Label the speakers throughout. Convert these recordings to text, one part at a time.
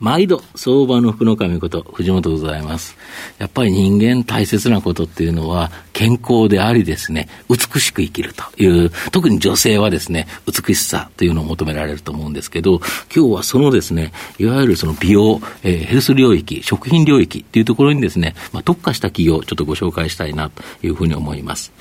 Speaker 1: 毎度、相場の福の神こと、藤本でございます。やっぱり人間大切なことっていうのは、健康でありですね、美しく生きるという、特に女性はですね、美しさというのを求められると思うんですけど、今日はそのですね、いわゆるその美容、えー、ヘルス領域、食品領域っていうところにですね、まあ、特化した企業をちょっとご紹介したいなというふうに思います。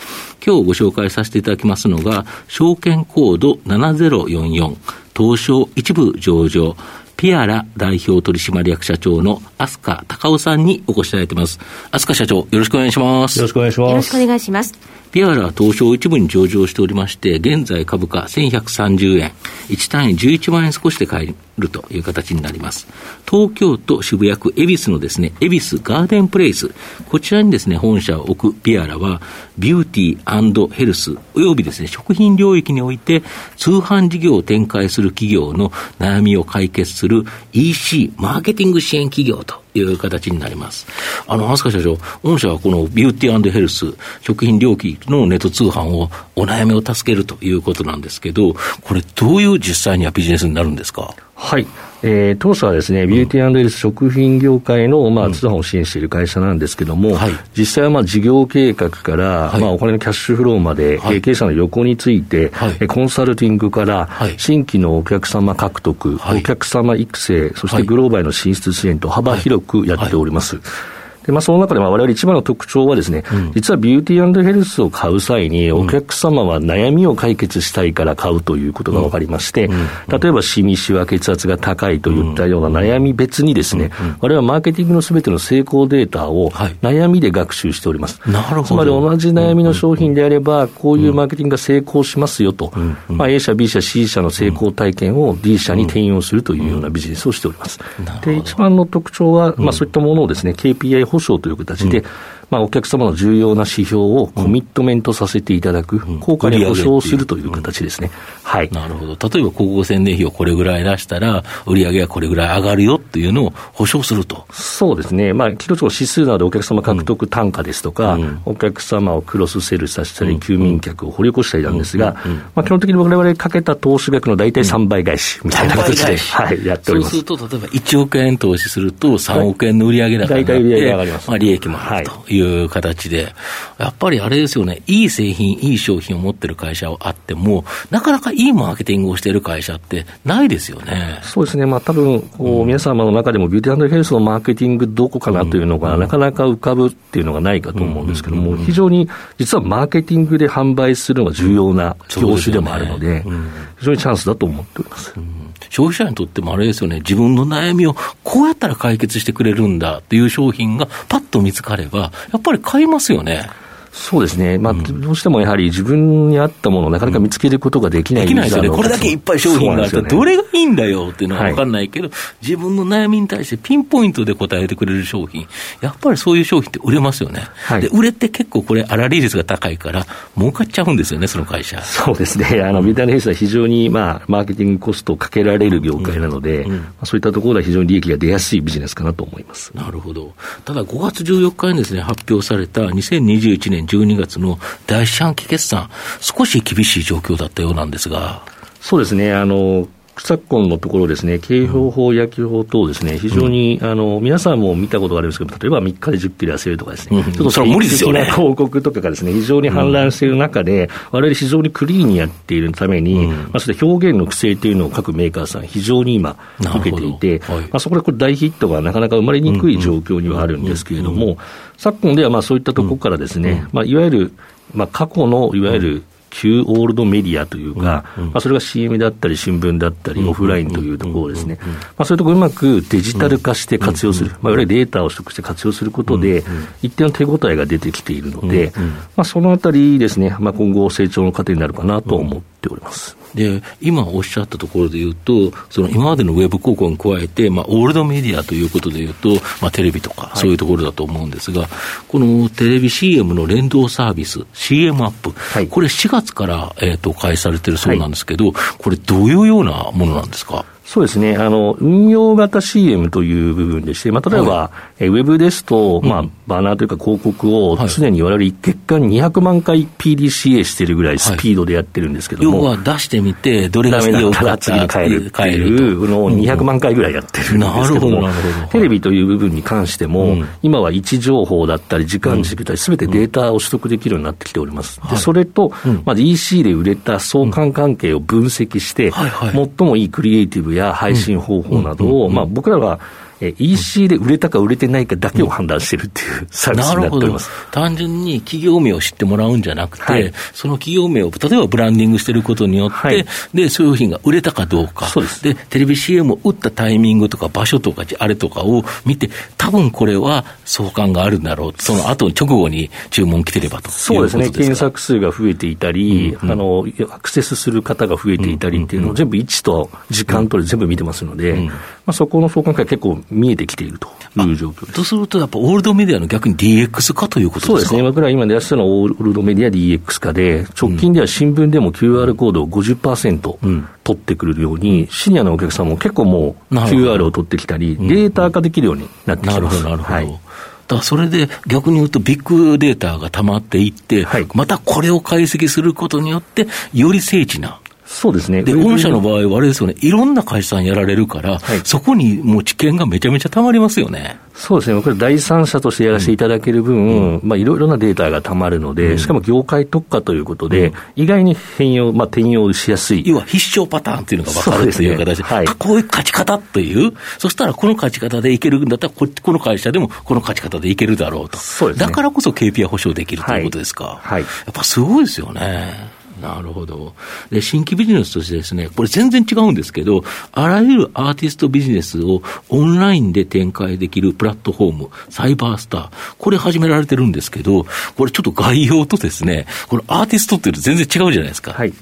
Speaker 1: 今日ご紹介させていただきますのが、証券コード7044、東証一部上場、ピアラ代表取締役社長の飛鳥隆夫さんにお越しいただいています。飛鳥社長、よろしくお願いします。
Speaker 2: よろしくお願いします。よろ
Speaker 3: しくお願いします。
Speaker 1: ピアラ東証一部に上場しておりまして、現在株価1130円、1単位11万円少しで買えるという形になります。東京都渋谷区恵比寿のですね、恵比寿ガーデンプレイス、こちらにですね、本社を置くピアラは、ビューティーヘルス、およびですね、食品領域において、通販事業を展開する企業の悩みを解決する EC、マーケティング支援企業という形になります。あの、飛鳥社長、御社はこのビューティーヘルス、食品領域のネット通販をお悩みを助けるということなんですけど、これどういう実際にはビジネスになるんですか？
Speaker 2: はい。えー、当社はですね、ビューティーヘルス食品業界の、まあ、通販を支援している会社なんですけども、うんはい、実際は、まあ、事業計画から、はい、まあ、お金のキャッシュフローまで、はい、経営者の横について、はい、コンサルティングから、新規のお客様獲得、お客様育成、そしてグローバルの進出支援と幅広くやっております。で、まあ、その中で、われわれ一番の特徴はですね、うん、実はビューティーヘルスを買う際に、お客様は悩みを解決したいから買うということが分かりまして、例えば、シミ、シワ、血圧が高いといったような悩み別にですね、我々はマーケティングのすべての成功データを悩みで学習しております。
Speaker 1: なるほど。
Speaker 2: つまり同じ悩みの商品であれば、こういうマーケティングが成功しますよと、まあ、A 社、B 社、C 社の成功体験を D 社に転用するというようなビジネスをしております。で、一番の特徴は、まあ、そういったものをですね、KPI 保証という形、で、まあ、お客様の重要な指標をコミットメントさせていただく、効果に保証するという形ですね。
Speaker 1: はい。なるほど。例えば広告宣伝費をこれぐらい出したら、売上がこれぐらい上がるよっていうのを保証すると。
Speaker 2: そうですね。まあ、一つの指数などお客様獲得単価ですとか、うん、お客様をクロスセルさせたり、休眠客を掘り起こしたりなんですが、まあ、基本的に我々かけた投資額の大体3倍返しみたいな形で、はい、やっております。
Speaker 1: そうすると、例えば1億円投資すると3億円の売上高が、上が上がります。まあ、利益もあるという形で、やっぱりあれですよね、いい製品、いい商品を持ってる会社はあっても、なかなかいいマーケティングをしている会社ってないですよね。
Speaker 2: そうですね。まあ多分、こう、皆様の中でもビューティーヘルスのマーケティングどこかなというのが、なかなか浮かぶっていうのがないかと思うんですけども、非常に実はマーケティングで販売するのが重要な業種でもあるので、非常にチャンスだと思っております。
Speaker 1: 消費者にとってもあれですよね、自分の悩みをこうやったら解決してくれるんだっていう商品がパッと見つかれば、やっぱり買いますよね。
Speaker 2: そうですね、まあ、どうしてもやはり自分に合ったものをなかなか見つけることができない、
Speaker 1: できないですよね、これだけいっぱい商品があったら、どれがいいんだよっていうのは分かんないけど、はい、自分の悩みに対してピンポイントで答えてくれる商品、やっぱりそういう商品って売れますよね、はい、で売れて結構これ、粗利率が高いから、儲かっちゃうんですよね、その会社。
Speaker 2: そうですね、あのビタネヘルスは非常に、まあ、マーケティングコストをかけられる業界なので、うん。うん、そういったところでは非常に利益が出やすいビジネスかなと思います。
Speaker 1: なるほど、ただ5月14日にです、ね、発表された2021年12月の第四半期決算、少し厳しい状況だったようなんですが。
Speaker 2: そうですね。あの、昨今のところですね、警報法、野球法等ですね、非常に、あの、皆さんも見たことがあるんですけど、例えば3日で10キロ痩せるとかですね、
Speaker 1: ちょっとそれ無理ですよね。
Speaker 2: 広告とかがですね、非常に氾濫している中で、我々非常にクリーンにやっているために、まあ、それ表現の規制というのを各メーカーさん非常に今、受けていて、まあ、そこでこれ大ヒットがなかなか生まれにくい状況にはあるんですけれども、昨今ではまあそういったところからですね、まあ、いわゆる、まあ、過去のいわゆる旧オールドメディアというか、まあ、それが CM だったり、新聞だったり、オフラインというところですね、まあ、そういうところをうまくデジタル化して活用する、まあ、いわゆるデータを取得して活用することで、一定の手応えが出てきているので、まあ、そのあたりですね、まあ、今後、成長の過程になるかなと思ってっております。
Speaker 1: で、今おっしゃったところで言うと、その今までのウェブ広告に加えて、まあ、オールドメディアということで言うと、まあ、テレビとか、そういうところだと思うんですが、はい、このテレビ CM の連動サービス、CM アップ、はい、これ4月から、えーと、開始されてるそうなんですけど、はい、これどういうようなものなんですか？
Speaker 2: そうですね。あの、運用型 CM という部分でして、まあ、例えば、はい、えウェブですと、まあ、バナーというか広告を常に我々月間200万回 PDCA してるぐらいスピードでやってるんですけども。
Speaker 1: 要は出してみて、どれが
Speaker 2: ダメだったら次に変える。っていう。のを200万回ぐらいやってるんですけども、テレビという部分に関しても、うん、今は位置情報だったり、時間軸だったり、すべてデータを取得できるようになってきております。でそれと、まず EC で売れた相関関係を分析して、最もいいクリエイティブや配信方法などを、まあ僕らはえ EC で売れたか売れてないかだけを判断してるっていうサービスになっております。
Speaker 1: 単純に企業名を知ってもらうんじゃなくて、はい、その企業名を例えばブランディングしてることによって、はい、で、商品が売れたかどうか、
Speaker 2: そうです。
Speaker 1: で、テレビ CM を打ったタイミングとか場所とか、あれとかを見て、多分これは相関があるんだろう、その後直後に注文来てればと
Speaker 2: そうですね、検索数が増えていたり、うんうん、あの、アクセスする方が増えていたりっていうのを全部位置と時間とで全部見てますので、うん、まあ、そこの相関が結構見えてきていると。いう状況
Speaker 1: とすると、やっぱオールドメディアの逆に DX 化ということですか？
Speaker 2: そうですね、僕ら今でやってたのはオールドメディア DX 化で、直近では新聞でも QR コードを50%取ってくるように、うん、シニアのお客さんも結構もう QR を取ってきたり、データ化できるようになってきてます。
Speaker 1: なるほど、なるほど。はい。だからそれで逆に言うと、ビッグデータが溜まっていって、はい、またこれを解析することによって、より精緻な
Speaker 2: そうですね。
Speaker 1: で、御社の場合はあれですよね、いろんな会社さんやられるから、はい、そこにもう知見がめちゃめちゃたまりますよね。
Speaker 2: そうですね。これ第三者としてやらせていただける分、うん、まあいろいろなデータがたまるので、うん、しかも業界特化ということで、うん、意外に変容、まあ転用しやすい。
Speaker 1: 要は必勝パターンっていうのが分かるという形で、でねはい、こういう勝ち方という、そしたらこの勝ち方でいけるんだったらこ、この会社でもこの勝ち方でいけるだろうと。そうですね。だからこそ KPI 保証できるということですか。はい。はい、やっぱすごいですよね。なるほど。で、新規ビジネスとしてですね、これ全然違うんですけど、あらゆるアーティストビジネスをオンラインで展開できるプラットフォーム、サイバースター、これ始められてるんですけど、これちょっと概要とですね、このアーティストっていうと全然違うじゃないですか。
Speaker 2: はい。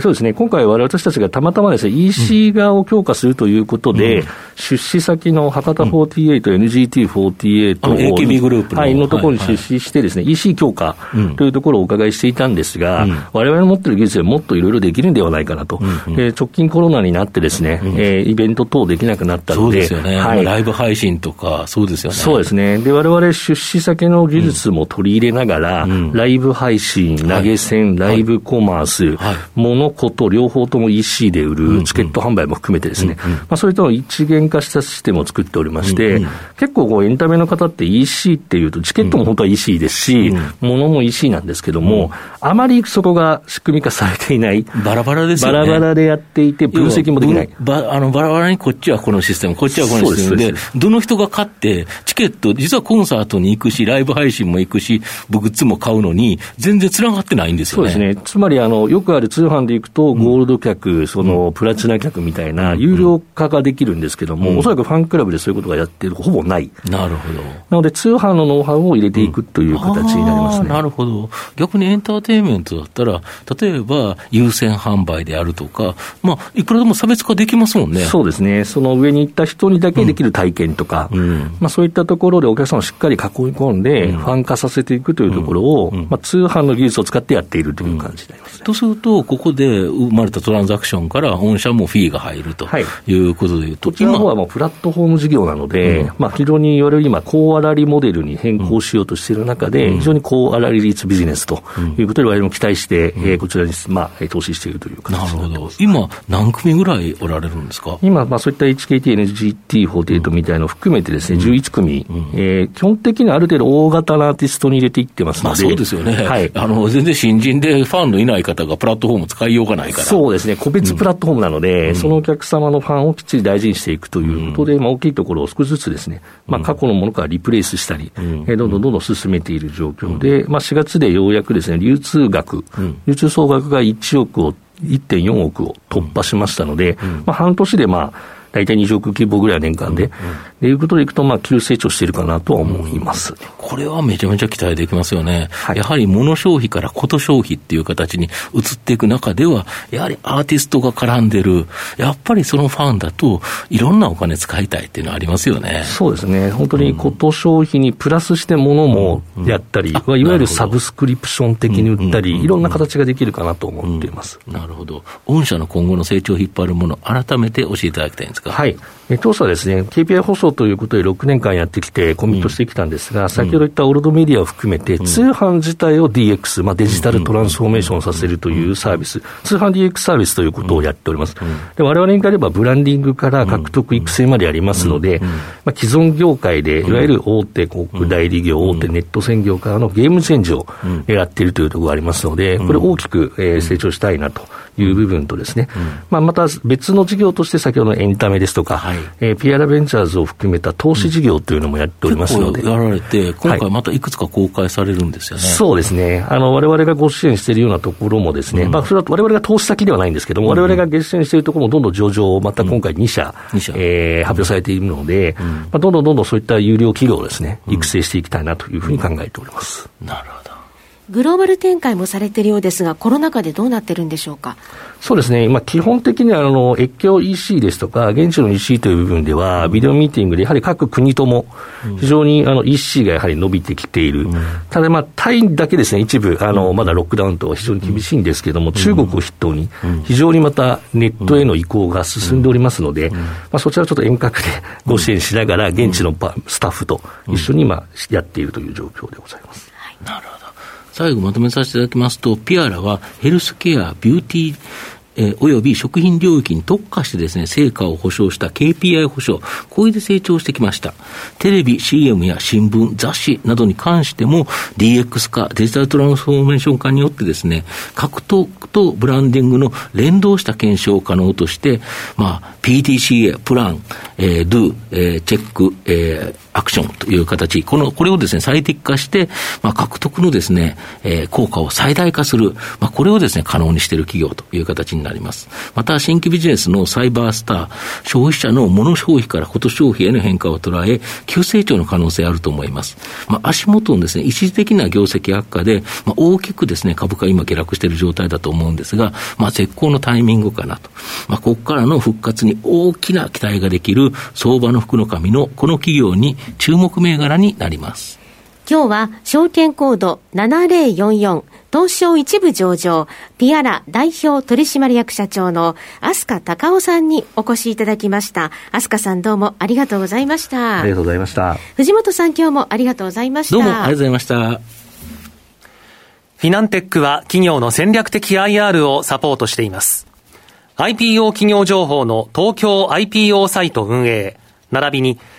Speaker 2: そうですね、今回、私たちがたまたまですね、EC 側を強化するということで、うん、出資先の博多48、うん、NGT48
Speaker 1: AKB グループ
Speaker 2: の,、はい、のところに出資してですね、はい。はい、EC 強化というところをお伺いしていたんですが、われわれの持っている技術でもっといろいろできるんではないかなと、うんうん、直近コロナになってですね、うん、えー、イベント等できなくなったので、
Speaker 1: そうですよね、はい、ライブ配信とか、そうですよね。
Speaker 2: そうですね。で、われわれ出資先の技術も取り入れながら、うん、ライブ配信、投げ銭、ライブコマース、はい、ものこと両方とも EC で売るチケット販売も含めてですね、まあ、それとの一元化したシステムを作っておりまして、結構こうエンタメの方って EC っていうと、チケットも本当は EC ですし、ものも EC なんですけども、あまりそこが仕組み化されていない。
Speaker 1: バラバラですよ
Speaker 2: ね。バラバラでやっていて、分析もできない。
Speaker 1: ばあのバラバラにこっちはこのシステム、こっちはこのシステムで、どの人が買って、チケット、実はコンサートに行くし、ライブ配信も行くし、グッズも買うのに、全然つながってないんですよ
Speaker 2: ね。そうですね。つまり、あの、よくある通販で行くと、ゴールド客、そのプラチナ客みたいな、有料化ができるんですけども、うん、おそらくファンクラブでそういうことがやってるほぼない。
Speaker 1: なるほど。な
Speaker 2: ので、通販のノウハウを入れていくという形になりますね。
Speaker 1: なるほど。逆にエンターテインメントだったら、例えば優先販売であるとか、まあ、いくらでも差別化できますもんね。
Speaker 2: そうですね。その上に行った人にだけできる体験とか、うん、まあ、そういったところでお客さんをしっかり囲い込んで、ファン化させていくというところを、まあ、通販の技術を使ってやっているという感じになります、ね、
Speaker 1: とすると、ここで生まれたトランザクションから御社もフィーが入るとい。うことでいうと、
Speaker 2: はい、こちらの方はもうプラットフォーム事業なので、うん、まあ、非常にいわれる今、高粗利モデルに変更しようとしている中で、非常に高粗利率ビジネスということで、我々も期待して、うん、えー、こちらに、まあ、投資しているという形
Speaker 1: なるほど。今、何組ぐらいおられるんですか？
Speaker 2: 今、まあ、そういった HKT、NGT48 みたいなのを含めてですね、11組、うん、えー、基本的にある程度大型なアーティストに入れていってますので。まあ、
Speaker 1: そうですよね。はい。あの、全然新人でファンのいない方がプラットフォーム使いようがないから。
Speaker 2: そうですね。個別プラットフォームなので、うん、そのお客様のファンをきっちり大事にしていくということで、うん、まあ、大きいところを少しずつですね、まあ、過去のものからリプレイスしたり、うん、えー、どんどんどんどん進めている状況で、まあ、4月でようやくですね、流通額、流通総額が1億を、1.4億を突破しましたので、まあ、半年でまあ、大体20億規模ぐらい年間で、うんうん、いうことでいくと、まあ、急成長しているかなとは思います、うん、
Speaker 1: これはめちゃめちゃ期待できますよね、はい、やはり物消費からこと消費っていう形に移っていく中では、やはりアーティストが絡んでる、やっぱりそのファンだと、いろんなお金使いたいっていうのはありますよね。
Speaker 2: そうですね、本当にこと消費にプラスして物もやったり、うんうん、いわゆるサブスクリプション的に売ったり、いろんな形ができるかなと思っています、
Speaker 1: なるほど、御社の今後の成長を引っ張るもの、改めて教えていただきたいんですか。
Speaker 2: はい。当社はですね、KPI 放送ということで6年間やってきて、コミットしてきたんですが、うん、先ほど言ったオールドメディアを含めて、通販自体を DX、まあ、デジタルトランスフォーメーションさせるというサービス、通販 DX サービスということをやっております。で我々にかれば、ブランディングから獲得育成までありますので、まあ、既存業界で、いわゆる大手広告代理業、大手ネット専業からのゲームチェンジを狙っているというところがありますので、これ大きく、え成長したいなという部分とですね、まあ、また別の事業として先ほどのエンタメですとか、はい、えー、PR ベンチャーズを含めた投資事業というのもやっておりますので。
Speaker 1: やられて、今回またいくつか公開されるんですよね。はい、
Speaker 2: そうですね。あの、我々がご支援しているようなところもですね、うん、まあ、それは我々が投資先ではないんですけども、われわれが月支援しているところもどんどん上場をまた今回2社、うん、社。えー、発表されているので、うん、まあ、どんどんどんどんそういった有料企業をですね、育成していきたいなというふうに考えております。
Speaker 1: なるほど。
Speaker 3: グローバル展開もされているようですが、コロナ禍でどうなってるんでしょうか？
Speaker 2: そうですね、まあ、基本的にはあの越境 EC ですとか、現地の EC という部分では、ビデオミーティングでやはり各国とも非常にあの EC がやはり伸びてきている、うん、ただ、まあ、タイだけですね、一部あの、まだロックダウンと非常に厳しいんですけれども、中国を筆頭に、非常にまたネットへの移行が進んでおりますので、まあ、そちらをちょっと遠隔でご支援しながら、現地のスタッフと一緒にまあやっているという状況でございます。
Speaker 1: はい、なるほど最後まとめさせていただきますと、ピアラはヘルスケア、ビューティー、えー、および食品領域に特化してですね、成果を保証した KPI 保証、こういうで成長してきました。テレビ、CM や新聞、雑誌などに関しても DX 化、デジタルトランスフォーメーション化によってですね、獲得とブランディングの連動した検証を可能として、まあ、PDCA、プラン、えー、Do、えー、チェック、えー、アクションという形、この、これをですね、最適化して、まあ、獲得のですね、えー、効果を最大化する、まあ、これをですね、可能にしている企業という形になります。また、新規ビジネスのサイバースター、消費者の物消費からこと消費への変化を捉え、急成長の可能性あると思います。まあ、足元のですね、一時的な業績悪化で、まあ、大きくですね、株価今下落している状態だと思うんですが、まあ、絶好のタイミングかなと。まあ、ここからの復活に大きな期待ができる相場の福の神のこの企業に注目銘柄になります。
Speaker 3: 今日は証券コード7044東証一部上場ピアラ代表取締役社長の飛鳥隆夫さんにお越しいただきました。飛鳥さんどうもありがとうございました。
Speaker 2: ありがとうございました。
Speaker 3: 藤本さん今日もありがとうございました。
Speaker 1: どうもありがとうございました。フ
Speaker 4: ィナンテックは企業の戦略的 IR をサポートしています。IPO 企業情報の東京 IPO サイト運営、並びに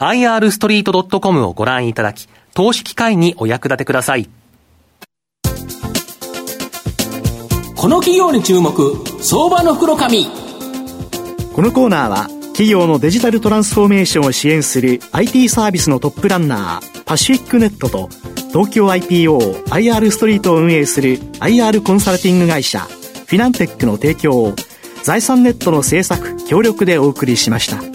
Speaker 4: irstreet.com をご覧いただき、投資機会にお役立てください。
Speaker 5: この企業に注目、相場の袋紙。
Speaker 6: このコーナーは、企業のデジタルトランスフォーメーションを支援する IT サービスのトップランナー、パシフィックネットと、東京 IPO、IR ストリートを運営する IR コンサルティング会社、フィナンテックの提供を、財産ネットの制作、協力でお送りしました。